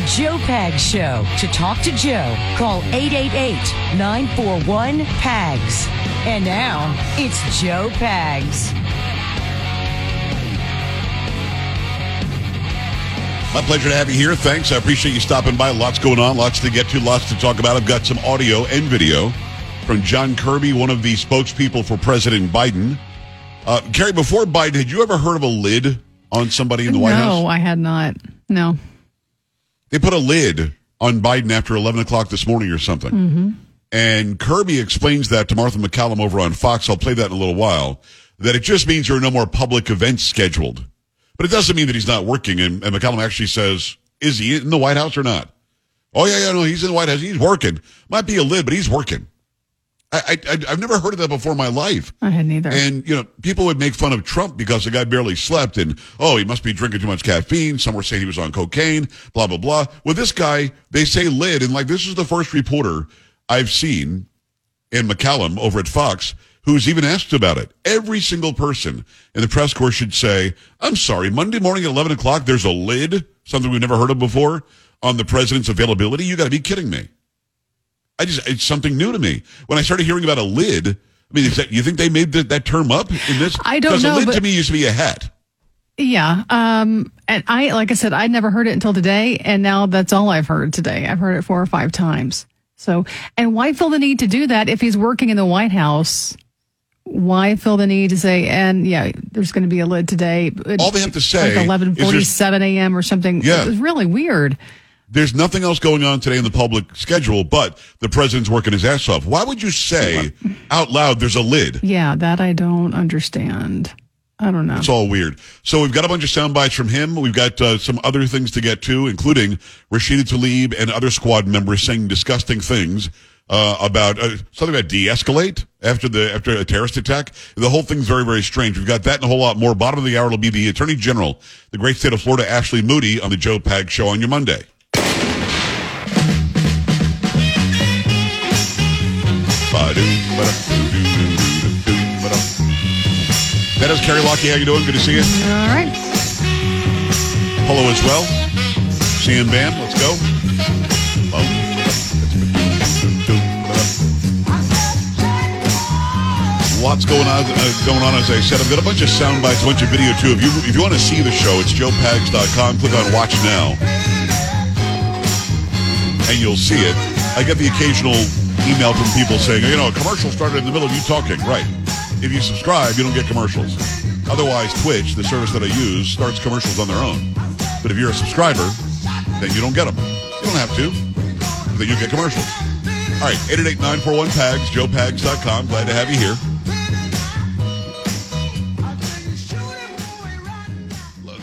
The Joe Pags Show. To talk to Joe, call 888 941 PAGS. And now, it's Joe Pags. My pleasure to have you here. Thanks. I appreciate you stopping by. Lots going on, lots to get to, lots to talk about. I've got some audio and video from John Kirby, one of the spokespeople for President Biden. Uh, Carrie, before Biden, had you ever heard of a lid on somebody in the White House? No, I had not. No. They put a lid on Biden after 11 o'clock this morning or something. Mm-hmm. And Kirby explains that to Martha MacCallum over on Fox. I'll play that in a little while. That it just means there are no more public events scheduled. But it doesn't mean that he's not working. And, and MacCallum actually says, is he in the White House or not? Oh, yeah, yeah, no, he's in the White House. He's working. Might be a lid, but he's working. I, I, I've never heard of that before in my life. I hadn't either. And, you know, people would make fun of Trump because the guy barely slept and, oh, he must be drinking too much caffeine. Some were saying he was on cocaine, blah, blah, blah. With this guy, they say lid. And like, this is the first reporter I've seen in MacCallum over at Fox who's even asked about it. Every single person in the press corps should say, I'm sorry, Monday morning at 11 o'clock, there's a lid, something we've never heard of before, on the president's availability. You got to be kidding me. I just, it's something new to me. When I started hearing about a lid, I mean, that, you think they made the, that term up in this? I don't Because know, a lid but- to me used to be a hat. yeah. Um, and I, like I said, I'd never heard it until today. And now that's all I've heard today. I've heard it four or five times. So, and why feel the need to do that if he's working in the White House? Why feel the need to say, and yeah, there's going to be a lid today. All they have to say like 11:47 a.m. or something. Yeah. It's really weird. There's nothing else going on today in the public schedule, but the president's working his ass off. Why would you say out loud there's a lid? Yeah, that I don't understand. I don't know. It's all weird. So we've got a bunch of sound bites from him. We've got uh, some other things to get to, including Rashida Tlaib and other squad members saying disgusting things uh, about uh, something about de-escalate after the after a terrorist attack. The whole thing's very very strange. We've got that and a whole lot more. Bottom of the hour will be the Attorney General, the great state of Florida, Ashley Moody, on the Joe Pag Show on your Monday. Is Carrie Lockie. How you doing? Good to see you. All right. Hello as well. Sam Bam, let's go. Lots going on, uh, going on. As I said, I've got a bunch of sound bites, a bunch of video too. If you if you want to see the show, it's joepags.com. Click on Watch Now, and you'll see it. I get the occasional email from people saying, you know, a commercial started in the middle of you talking. Right. If you subscribe, you don't get commercials. Otherwise, Twitch, the service that I use, starts commercials on their own. But if you're a subscriber, then you don't get them. You don't have to. Then you get commercials. All right, 888-941-PAGS, joepags.com. Glad to have you here.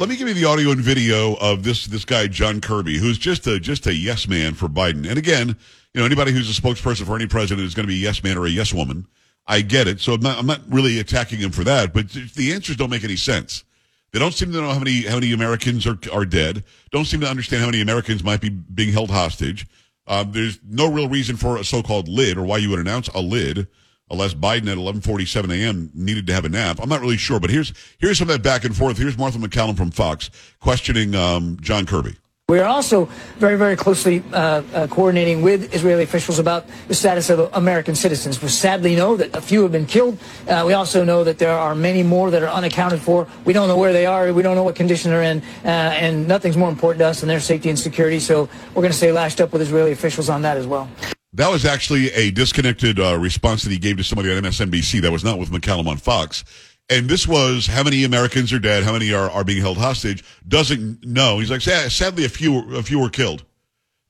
Let me give you the audio and video of this this guy John Kirby, who's just a just a yes man for Biden. And again, you know, anybody who's a spokesperson for any president is going to be a yes man or a yes woman. I get it. So I'm not I'm not really attacking him for that, but the answers don't make any sense. They don't seem to know how many how many Americans are are dead. Don't seem to understand how many Americans might be being held hostage. Um, there's no real reason for a so-called lid or why you would announce a lid unless Biden at 11:47 a.m. needed to have a nap. I'm not really sure, but here's here's some of that back and forth. Here's Martha MacCallum from Fox questioning um, John Kirby. We are also very, very closely uh, uh, coordinating with Israeli officials about the status of American citizens. We sadly know that a few have been killed. Uh, we also know that there are many more that are unaccounted for. We don't know where they are. We don't know what condition they're in. Uh, and nothing's more important to us than their safety and security. So we're going to stay lashed up with Israeli officials on that as well. That was actually a disconnected uh, response that he gave to somebody on MSNBC. That was not with MacCallum on Fox. And this was how many Americans are dead, how many are, are being held hostage. Doesn't know. He's like, "Sad- sadly, a few a few were killed.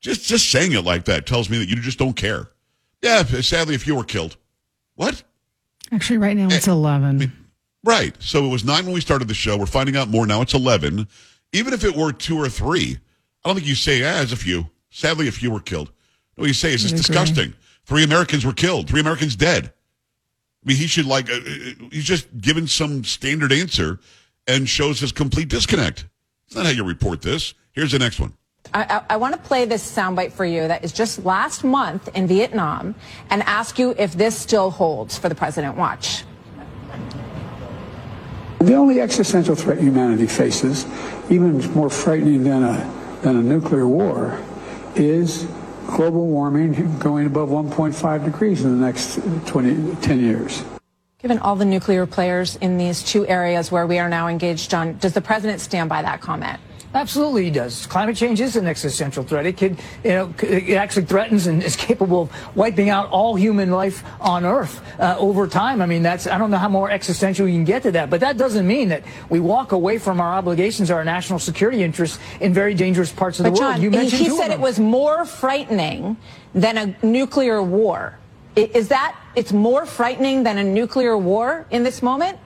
Just just saying it like that tells me that you just don't care. Yeah, sadly, a few were killed. What? Actually, right now it's 11. Right. So it was nine when we started the show. We're finding out more now. It's eleven. Even if it were two or three, I don't think you say ah, as a few. Sadly, a few were killed. No, you say it's just disgusting. Three Americans were killed. Three Americans dead. I mean, he should like uh, uh, he's just given some standard answer and shows his complete disconnect. It's not how you report this. Here's the next one. I, I, I want to play this soundbite for you that is just last month in Vietnam and ask you if this still holds for the president. Watch. The only existential threat humanity faces, even more frightening than a than a nuclear war is global warming going above 1.5 degrees in the next 20, 10 years. Given all the nuclear players in these two areas where we are now engaged, John, does the president stand by that comment? Absolutely, he does. Climate change is an existential threat. It could, you know, it actually threatens and is capable of wiping out all human life on Earth uh, over time. I mean, that's I don't know how more existential you can get to that, but that doesn't mean that we walk away from our obligations, our national security interests in very dangerous parts of but the John, world. You mentioned he said it was more frightening than a nuclear war. Is that it's more frightening than a nuclear war in this moment?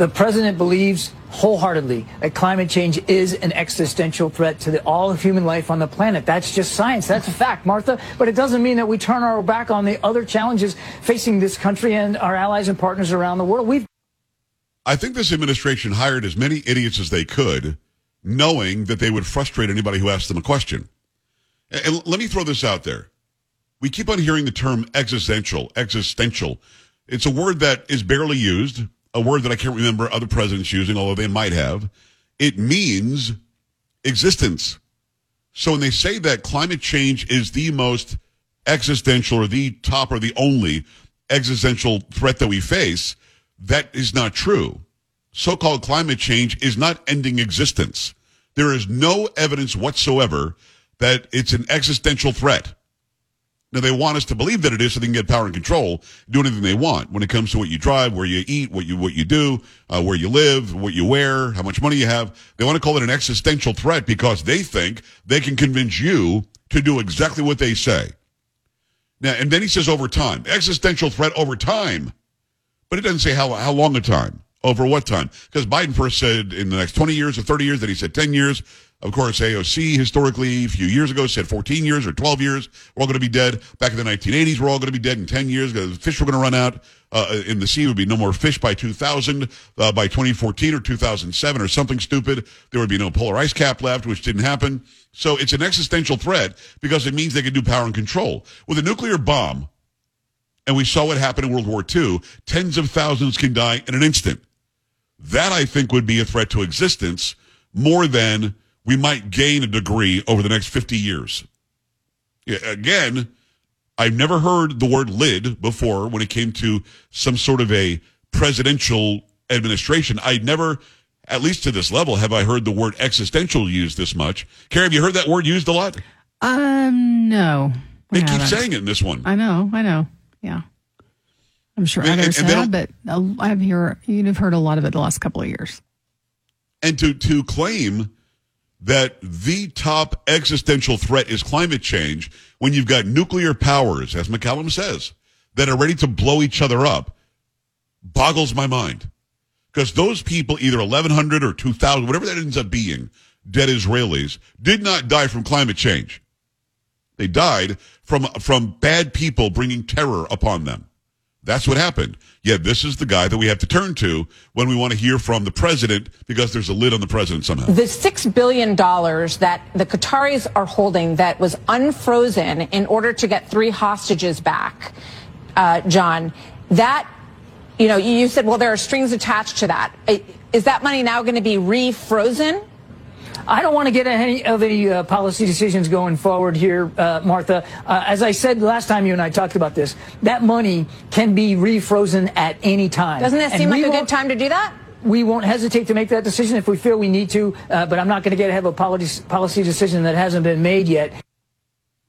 The president believes wholeheartedly that climate change is an existential threat to the, all of human life on the planet. That's just science. That's a fact, Martha. But it doesn't mean that we turn our back on the other challenges facing this country and our allies and partners around the world. We've I think this administration hired as many idiots as they could, knowing that they would frustrate anybody who asked them a question. And let me throw this out there. We keep on hearing the term existential, existential. It's a word that is barely used a word that I can't remember other presidents using, although they might have. It means existence. So when they say that climate change is the most existential or the top or the only existential threat that we face, that is not true. So-called climate change is not ending existence. There is no evidence whatsoever that it's an existential threat. Now they want us to believe that it is so they can get power and control, do anything they want when it comes to what you drive, where you eat, what you what you do, uh, where you live, what you wear, how much money you have. They want to call it an existential threat because they think they can convince you to do exactly what they say. Now, and then he says over time, existential threat over time, but it doesn't say how how long a time, over what time, because Biden first said in the next 20 years or 30 years, then he said 10 years. Of course, AOC historically a few years ago said 14 years or 12 years, we're all going to be dead. Back in the 1980s, we're all going to be dead in 10 years. The fish were going to run out uh, in the sea. would be no more fish by 2000. Uh, by 2014 or 2007 or something stupid, there would be no polar ice cap left, which didn't happen. So it's an existential threat because it means they can do power and control. With a nuclear bomb, and we saw what happened in World War II, tens of thousands can die in an instant. That, I think, would be a threat to existence more than we might gain a degree over the next 50 years. Again, I've never heard the word lid before when it came to some sort of a presidential administration. I never, at least to this level, have I heard the word existential used this much. Carrie, have you heard that word used a lot? Um, no. They keep saying it in this one. I know, I know. Yeah. I'm sure and, others and, and have, but I've heard, you've heard a lot of it the last couple of years. And to, to claim that the top existential threat is climate change when you've got nuclear powers, as MacCallum says, that are ready to blow each other up boggles my mind. Because those people, either 1,100 or 2,000, whatever that ends up being, dead Israelis, did not die from climate change. They died from, from bad people bringing terror upon them. That's what happened. Yet this is the guy that we have to turn to when we want to hear from the president because there's a lid on the president somehow. The $6 billion that the Qataris are holding that was unfrozen in order to get three hostages back, uh, John, that, you know, you said, well, there are strings attached to that. Is that money now going to be refrozen? I don't want to get any of any uh, policy decisions going forward here, uh, Martha. Uh, as I said last time you and I talked about this, that money can be refrozen at any time. Doesn't that seem like a good time to do that? We won't hesitate to make that decision if we feel we need to, uh, but I'm not going to get ahead of a policy, policy decision that hasn't been made yet.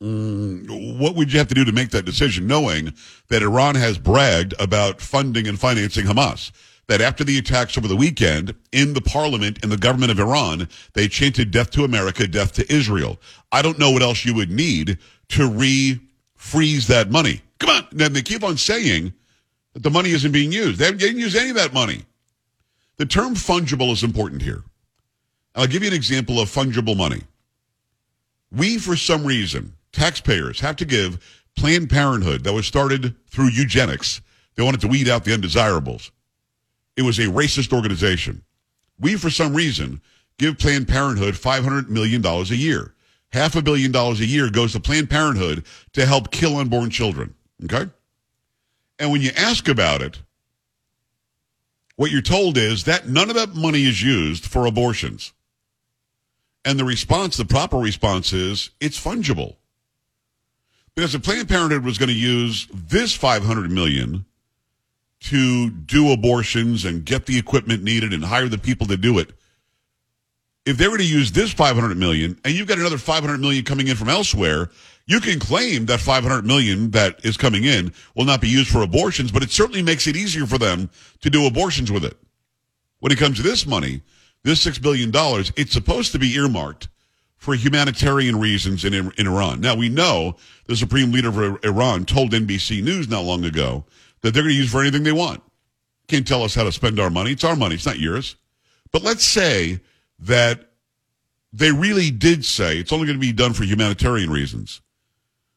Mm, what would you have to do to make that decision, knowing that Iran has bragged about funding and financing Hamas? That after the attacks over the weekend in the parliament in the government of Iran, they chanted death to America, death to Israel. I don't know what else you would need to re-freeze that money. Come on. Then they keep on saying that the money isn't being used. They didn't use any of that money. The term fungible is important here. I'll give you an example of fungible money. We, for some reason, taxpayers have to give Planned Parenthood that was started through eugenics. They wanted to weed out the undesirables. It was a racist organization. We, for some reason, give Planned Parenthood $500 million a year. Half a billion dollars a year goes to Planned Parenthood to help kill unborn children. Okay? And when you ask about it, what you're told is that none of that money is used for abortions. And the response, the proper response is it's fungible. Because if Planned Parenthood was going to use this 500 million to do abortions and get the equipment needed and hire the people to do it, if they were to use this 500 million and you've got another 500 million coming in from elsewhere, you can claim that 500 million that is coming in will not be used for abortions, but it certainly makes it easier for them to do abortions with it. When it comes to this money, this $6 billion, it's supposed to be earmarked for humanitarian reasons in, in Iran. Now, we know the supreme leader of Iran told NBC News not long ago that they're going to use for anything they want. Can't tell us how to spend our money. It's our money. It's not yours. But let's say that they really did say it's only going to be done for humanitarian reasons.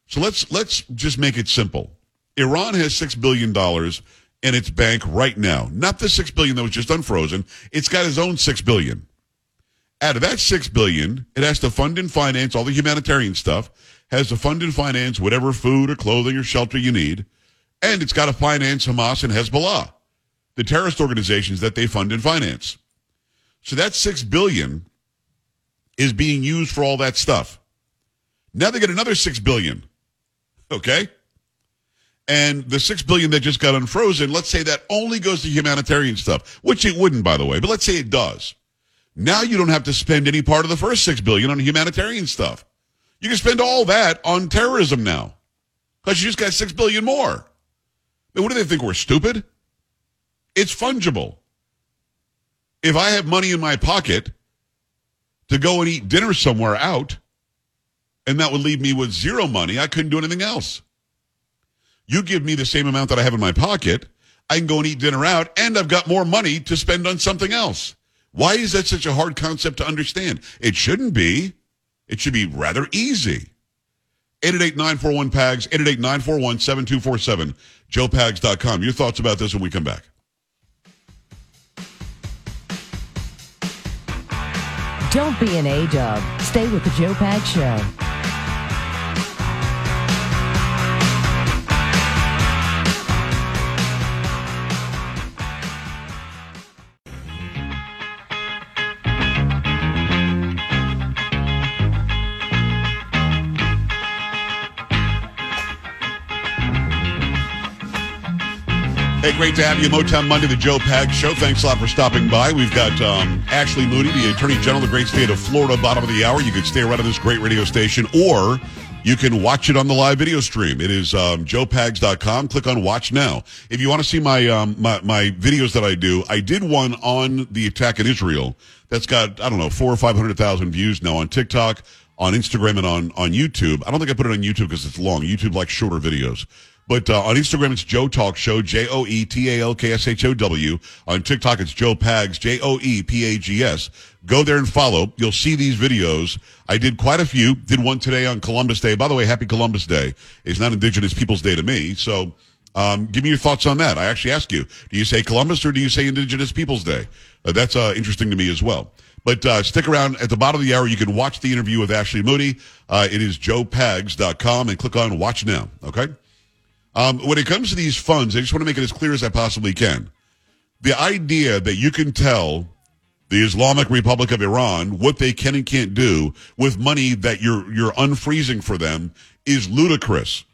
So let's let's just make it simple. Iran has six billion dollars in its bank right now. Not the six billion that was just unfrozen. It's got its own six billion. Out of that six billion, it has to fund and finance all the humanitarian stuff, has to fund and finance whatever food or clothing or shelter you need, and it's got to finance Hamas and Hezbollah, the terrorist organizations that they fund and finance. So that six billion is being used for all that stuff. Now they get another six billion. Okay? And the six billion that just got unfrozen, let's say that only goes to humanitarian stuff, which it wouldn't, by the way, but let's say it does. Now you don't have to spend any part of the first six billion on humanitarian stuff. You can spend all that on terrorism now. Because you just got six billion more. What do they think? We're stupid? It's fungible. If I have money in my pocket to go and eat dinner somewhere out, and that would leave me with zero money, I couldn't do anything else. You give me the same amount that I have in my pocket, I can go and eat dinner out, and I've got more money to spend on something else. Why is that such a hard concept to understand? It shouldn't be. It should be rather easy. 888-941-PAGS, 888-941-7247, joepags.com. Your thoughts about this when we come back. Don't be an A-dub. Stay with the Joe Pags Show. Hey, great to have you. Motown Monday, the Joe Pag Show. Thanks a lot for stopping by. We've got um, Ashley Moody, the Attorney General of the great state of Florida, bottom of the hour. You can stay right on this great radio station, or you can watch it on the live video stream. It is um, joepags.com. Click on Watch Now. If you want to see my, um, my, my videos that I do, I did one on the attack in Israel that's got, I don't know, four or 500,000 views now on TikTok, on Instagram, and on, on YouTube. I don't think I put it on YouTube because it's long. YouTube likes shorter videos. But uh, on Instagram, it's Joe Talk Show, J O E T A L K S H O W. On TikTok, it's Joe Pags, J O E P A G S. Go there and follow. You'll see these videos. I did quite a few. Did one today on Columbus Day. By the way, happy Columbus Day. It's not Indigenous Peoples Day to me. So um, give me your thoughts on that. I actually ask you, do you say Columbus or do you say Indigenous Peoples Day? Uh, that's uh, interesting to me as well. But uh, stick around at the bottom of the hour. You can watch the interview with Ashley Moody. Uh, it is joepags.com and click on watch now. Okay. Um, when it comes to these funds, I just want to make it as clear as I possibly can. The idea that you can tell the Islamic Republic of Iran what they can and can't do with money that you're you're unfreezing for them is ludicrous.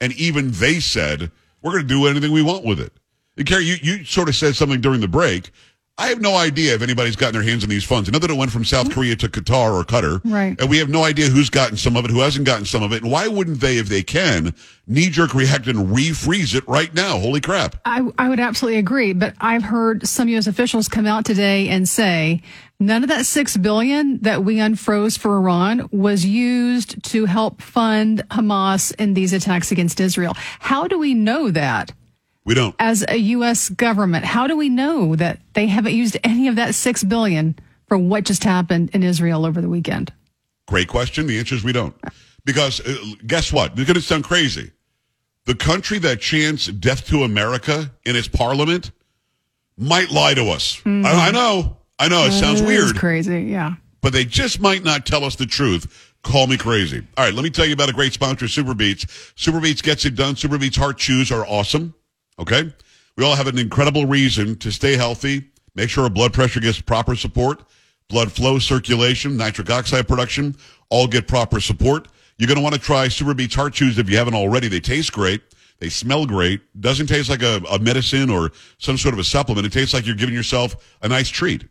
And even they said we're going to do anything we want with it. And Carrie, you, you sort of said something during the break I have no idea if anybody's gotten their hands on these funds. I know that it went from South Korea to Qatar or Qatar. Right. And we have no idea who's gotten some of it, who hasn't gotten some of it. And why wouldn't they, if they can, knee jerk react and refreeze it right now? Holy crap. I, I would absolutely agree. But I've heard some U.S. officials come out today and say none of that six billion that we unfroze for Iran was used to help fund Hamas in these attacks against Israel. How do we know that? We don't. As a U.S. government, how do we know that they haven't used any of that six billion for what just happened in Israel over the weekend? Great question. The answer is we don't. Because uh, guess what? It's going to sound crazy. The country that chants death to America in its parliament might lie to us. Mm-hmm. I, I, know. I know. It sounds weird. crazy. Yeah. But they just might not tell us the truth. Call me crazy. All right. Let me tell you about a great sponsor, SuperBeets. SuperBeets gets it done. SuperBeets heart chews are awesome. Okay? We all have an incredible reason to stay healthy, make sure our blood pressure gets proper support. blood flow, circulation, nitric oxide production, all get proper support. You're going to want to try SuperBeets Heart Chews if you haven't already. They taste great. They smell great. Doesn't taste like a, a medicine or some sort of a supplement. It tastes like you're giving yourself a nice treat.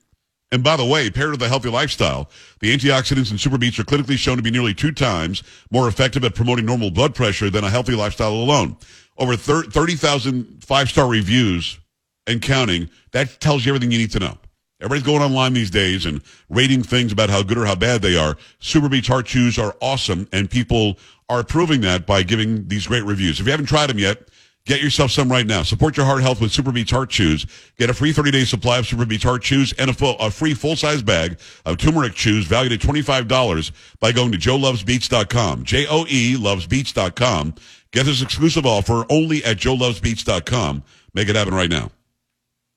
And by the way, paired with a healthy lifestyle, the antioxidants in SuperBeets are clinically shown to be nearly two times more effective at promoting normal blood pressure than a healthy lifestyle alone. Over 30,000 five-star reviews and counting. That tells you everything you need to know. Everybody's going online these days and rating things about how good or how bad they are. SuperBeets Heart Chews are awesome, and people are proving that by giving these great reviews. If you haven't tried them yet, get yourself some right now. Support your heart health with SuperBeets Heart Chews. Get a free 30-day supply of SuperBeets Heart Chews and a, full, a free full-size bag of turmeric chews valued at $25 by going to joelovesbeets.com. J-O-E lovesbeets.com. Get this exclusive offer only at joelovesbeets.com. Make it happen right now.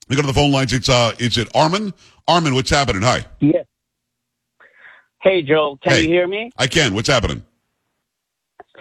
We go to the phone lines. It's uh, it's it Armin. Armin, what's happening? Hi. Yes. Hey, Joe. Can Hey. you hear me? I can. What's happening?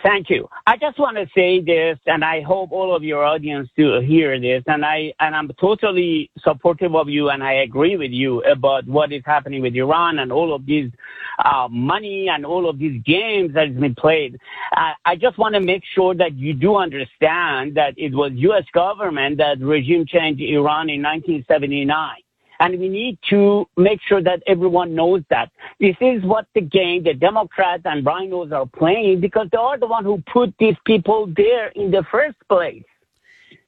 Thank you. I just want to say this, and I hope all of your audience to hear this. And I and I'm totally supportive of you, and I agree with you about what is happening with Iran and all of these uh, money and all of these games that has been played. Uh, I just want to make sure that you do understand that it was U.S. government that regime changed Iran in 1979. And we need to make sure that everyone knows that. This is what the game, the Democrats and RINOs are playing because they are the one who put these people there in the first place.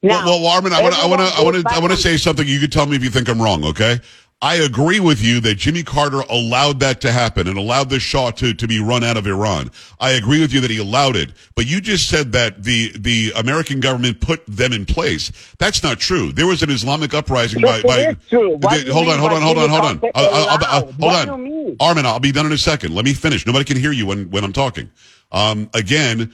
Now, well, well, Armin, I want to, I want to, I want to, I want to say something. You can tell me if you think I'm wrong. Okay. I agree with you that Jimmy Carter allowed that to happen and allowed the Shah to, to be run out of Iran. I agree with you that he allowed it, but you just said that the, the American government put them in place. That's not true. There was an Islamic uprising by, by, hold on, hold on, hold on, uh, uh, uh, hold on. I'll- I'll- I'll- I'll- hold What on. Armin, I'll be done in a second. Let me finish. Nobody can hear you when, when I'm talking. Um, again,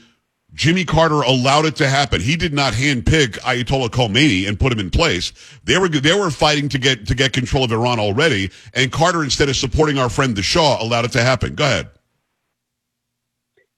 Jimmy Carter allowed it to happen. He did not handpick Ayatollah Khomeini and put him in place. They were they were fighting to get to get control of Iran already, and Carter, instead of supporting our friend the Shah, allowed it to happen. Go ahead.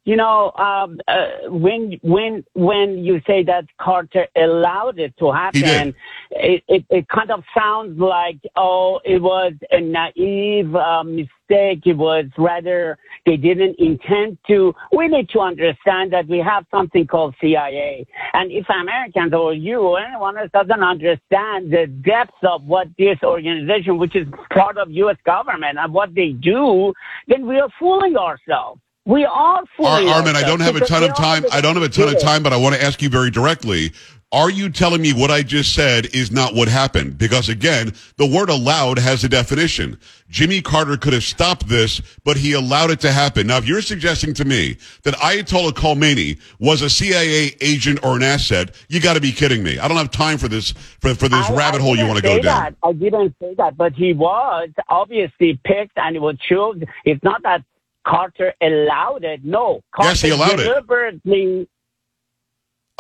You know, um, uh, when when when you say that Carter allowed it to happen, it, it, it kind of sounds like oh, it was a naive uh, mistake. It was rather they didn't intend to. We need to understand that we have something called CIA, and if Americans or you or anyone else doesn't understand the depths of what this organization, which is part of U.S. government, and what they do, then we are fooling ourselves. We are Ar- Armin, I don't have a ton of time. I don't have a ton of time, but I want to ask you very directly. Are you telling me what I just said is not what happened? Because again, the word allowed has a definition. Jimmy Carter could have stopped this, but he allowed it to happen. Now, if you're suggesting to me that Ayatollah Khomeini was a CIA agent or an asset, you got to be kidding me. I don't have time for this for, for this I- rabbit I hole you want to go down. That. I didn't say that, but he was obviously picked and it was chosen. It's not that Carter allowed it. No, Carter Yes, he allowed it.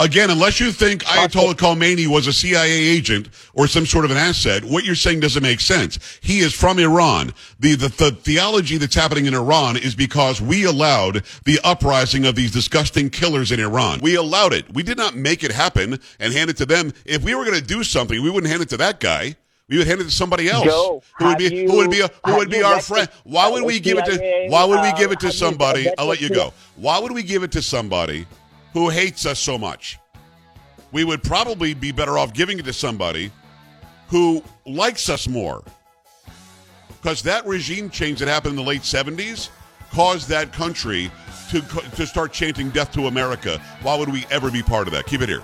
Again, unless you think Ayatollah Khomeini was a CIA agent or some sort of an asset, what you're saying doesn't make sense. He is from Iran. The, the, the theology that's happening in Iran is because we allowed the uprising of these disgusting killers in Iran. We allowed it. We did not make it happen and hand it to them. If we were going to do something, we wouldn't hand it to that guy. We would hand it to somebody else Joe, who would be have who would be a, who would be our friend. Why would we give it to Why would we give it to somebody? I'll let you go. Why would we give it to somebody who hates us so much? We would probably be better off giving it to somebody who likes us more. Because that regime change that happened in the late 70s caused that country to, to start chanting death to America. Why would we ever be part of that? Keep it here.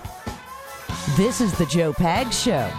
This is the Joe Pag Show.